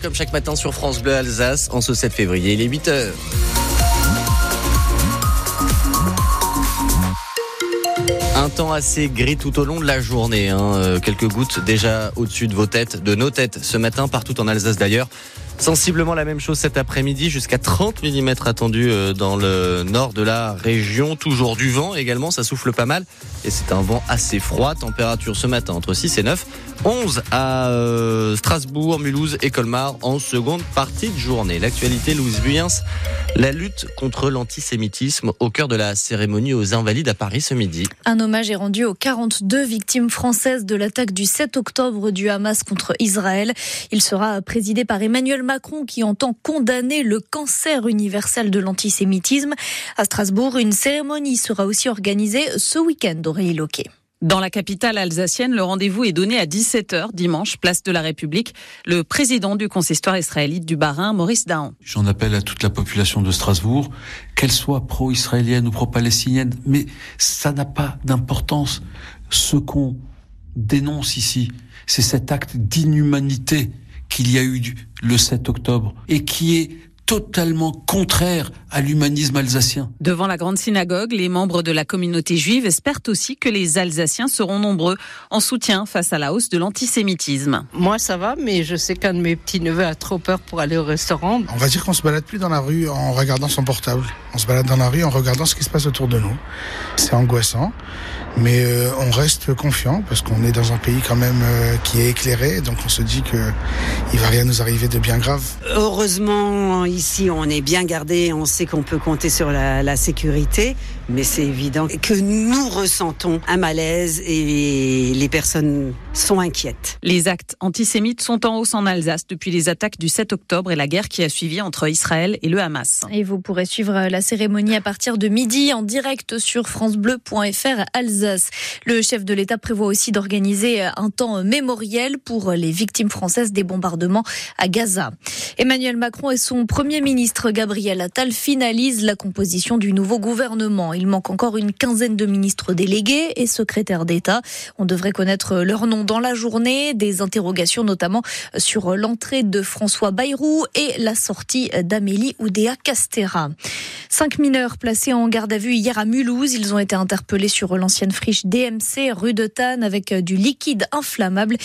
Comme chaque matin sur France Bleu Alsace, en ce 7 février, il est 8h. Un temps assez gris tout au long de la journée. Hein. Euh, quelques gouttes déjà au-dessus de vos têtes, de nos têtes ce matin, partout en Alsace d'ailleurs. Sensiblement la même chose cet après-midi, jusqu'à 30 mm attendus euh, dans le nord de la région. Toujours du vent également, ça souffle pas mal. Et c'est un vent assez froid. Température ce matin entre 6 et 9. 11 à euh, Strasbourg, Mulhouse et Colmar en seconde partie de journée. L'actualité, Louise Buyens, la lutte contre l'antisémitisme au cœur de la cérémonie aux Invalides à Paris ce midi. Un hommage est rendu aux 42 victimes françaises de l'attaque du 7 octobre du Hamas contre Israël. Il sera présidé par Emmanuel Macron qui entend condamner le cancer universel de l'antisémitisme. À Strasbourg, une cérémonie sera aussi organisée ce week-end, Aurélie Loquet. Dans la capitale alsacienne, le rendez-vous est donné à 17h dimanche, place de la République. Le président du consistoire israélite du Bas-Rhin, Maurice Dahan. J'en appelle à toute la population de Strasbourg, qu'elle soit pro-israélienne ou pro-palestinienne, mais ça n'a pas d'importance. Ce qu'on dénonce ici, c'est cet acte d'inhumanité qu'il y a eu le 7 octobre et qui est totalement contraire à l'humanisme alsacien. Devant la grande synagogue, les membres de la communauté juive espèrent aussi que les Alsaciens seront nombreux en soutien face à la hausse de l'antisémitisme. Moi, ça va, mais je sais qu'un de mes petits-neveux a trop peur pour aller au restaurant. On va dire qu'on se balade plus dans la rue en regardant son portable. On se balade dans la rue en regardant ce qui se passe autour de nous. C'est angoissant, mais euh, on reste confiant parce qu'on est dans un pays quand même euh, qui est éclairé, donc on se dit que il va rien nous arriver de bien grave. Heureusement, ici, on est bien gardé, on sait qu'on peut compter sur la, la sécurité, mais c'est évident que nous ressentons un malaise et les personnes sont inquiètes. Les actes antisémites sont en hausse en Alsace depuis les attaques du 7 octobre et la guerre qui a suivi entre Israël et le Hamas. Et vous pourrez suivre la cérémonie à partir de midi en direct sur francebleu.fr Alsace. Le chef de l'État prévoit aussi d'organiser un temps mémoriel pour les victimes françaises des bombardements à Gaza. Emmanuel Macron et son premier ministre Gabriel Attal finalisent la composition du nouveau gouvernement. Il manque encore une quinzaine de ministres délégués et secrétaires d'État. On devrait connaître leur nom dans la journée. Des interrogations notamment sur l'entrée de François Bayrou et la sortie d'Amélie Oudéa Castera. Cinq mineurs placés en garde à vue hier à Mulhouse. Ils ont été interpellés sur l'ancienne friche DMC rue de Tannes avec du liquide inflammable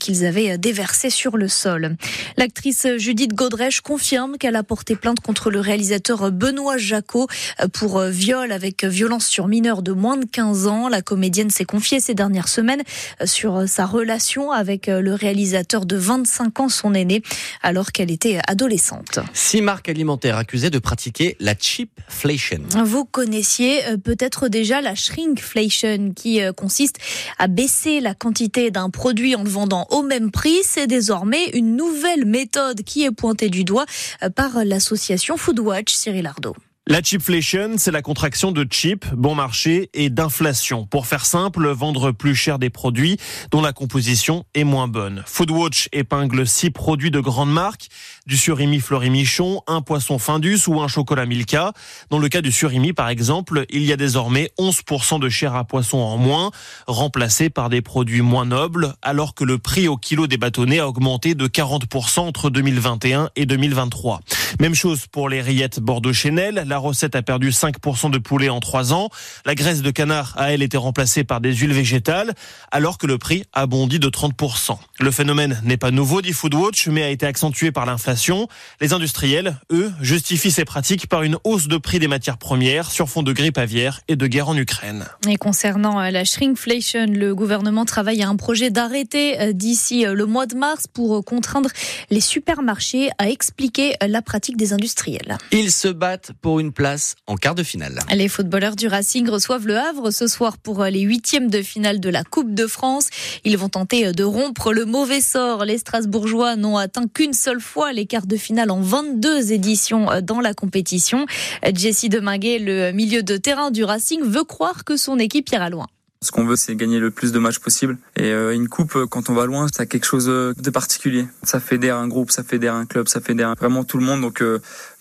qu'ils avaient déversé sur le sol. L'actrice Judith Godrèche confirme qu'elle a porté plainte contre le réalisateur Benoît Jacot pour viol avec violence sur mineur de moins de 15 ans. La comédienne s'est confiée ces dernières semaines sur sa relation avec le réalisateur de 25 ans, son aîné, alors qu'elle était adolescente. Six marques alimentaires accusées de pratiquer la cheapflation. Vous connaissiez peut-être déjà la shrinkflation qui consiste à baisser la quantité d'un produit en le vendant au même prix. C'est désormais une nouvelle méthode qui est pointée du doigt par l'association Foodwatch, Cyril Ardo. La cheapflation, c'est la contraction de cheap, bon marché, et d'inflation. Pour faire simple, vendre plus cher des produits dont la composition est moins bonne. Foodwatch épingle six produits de grande marque, du surimi Fleury-Michon, un poisson Findus ou un chocolat Milka. Dans le cas du surimi, par exemple, il y a désormais 11% de chair à poisson en moins, remplacé par des produits moins nobles, alors que le prix au kilo des bâtonnets a augmenté de 40% entre 2021 et 2023. Même chose pour les rillettes Bordeaux-Chanel. La recette a perdu 5% de poulet en 3 ans. La graisse de canard a, elle, été remplacée par des huiles végétales, alors que le prix a bondi de 30%. Le phénomène n'est pas nouveau, dit Foodwatch, mais a été accentué par l'inflation. Les industriels, eux, justifient ces pratiques par une hausse de prix des matières premières sur fond de grippe aviaire et de guerre en Ukraine. Et concernant la shrinkflation, le gouvernement travaille à un projet d'arrêter d'ici le mois de mars pour contraindre les supermarchés à expliquer la pratique des industriels. Ils se battent pour une place en quart de finale. Les footballeurs du Racing reçoivent le Havre ce soir pour les huitièmes de finale de la Coupe de France. Ils vont tenter de rompre le mauvais sort. Les Strasbourgeois n'ont atteint qu'une seule fois les quarts de finale en 22 éditions dans la compétition. Jesse Deminguet, le milieu de terrain du Racing, veut croire que son équipe ira loin. Ce qu'on veut, c'est gagner le plus de matchs possible. Et une coupe, quand on va loin, ça a quelque chose de particulier. Ça fédère un groupe, ça fédère un club, ça fédère vraiment tout le monde. Donc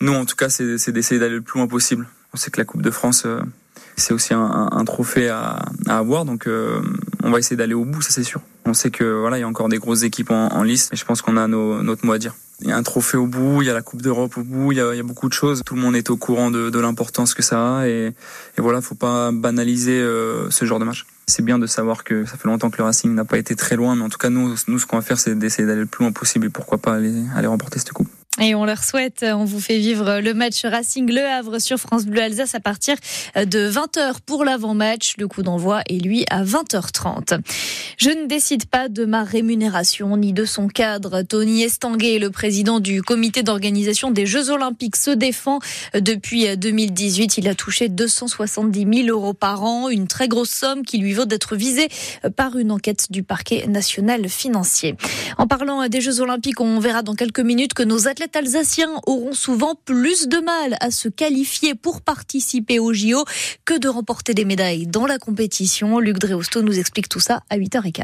nous, en tout cas, c'est d'essayer d'aller le plus loin possible. On sait que la Coupe de France, c'est aussi un, un, trophée à, à, avoir. Donc on va essayer d'aller au bout, ça c'est sûr. On sait que voilà, il y a encore des grosses équipes en, en lice, et je pense qu'on a nos, notre mot à dire. Il y a un trophée au bout, il y a la Coupe d'Europe au bout, il y, a, beaucoup de choses. Tout le monde est au courant de, l'importance que ça a et, et voilà, faut pas banaliser euh, ce genre de match. C'est bien de savoir que ça fait longtemps que le Racing n'a pas été très loin, mais en tout cas nous, nous ce qu'on va faire, c'est d'essayer d'aller le plus loin possible et pourquoi pas aller remporter cette coupe. Et on leur souhaite, on vous fait vivre le match Racing Le Havre sur France Bleu Alsace à partir de 20h pour l'avant-match. Le coup d'envoi est lui à 20h30. Je ne décide pas de ma rémunération ni de son cadre. Tony Estanguet, le président du comité d'organisation des Jeux Olympiques, se défend depuis 2018. Il a touché 270 000 euros par an, une très grosse somme qui lui vaut d'être visé par une enquête du parquet national financier. En parlant des Jeux Olympiques, on verra dans quelques minutes que nos athlètes alsaciens auront souvent plus de mal à se qualifier pour participer au JO que de remporter des médailles dans la compétition. Luc Dreosto nous explique tout ça à 8h15.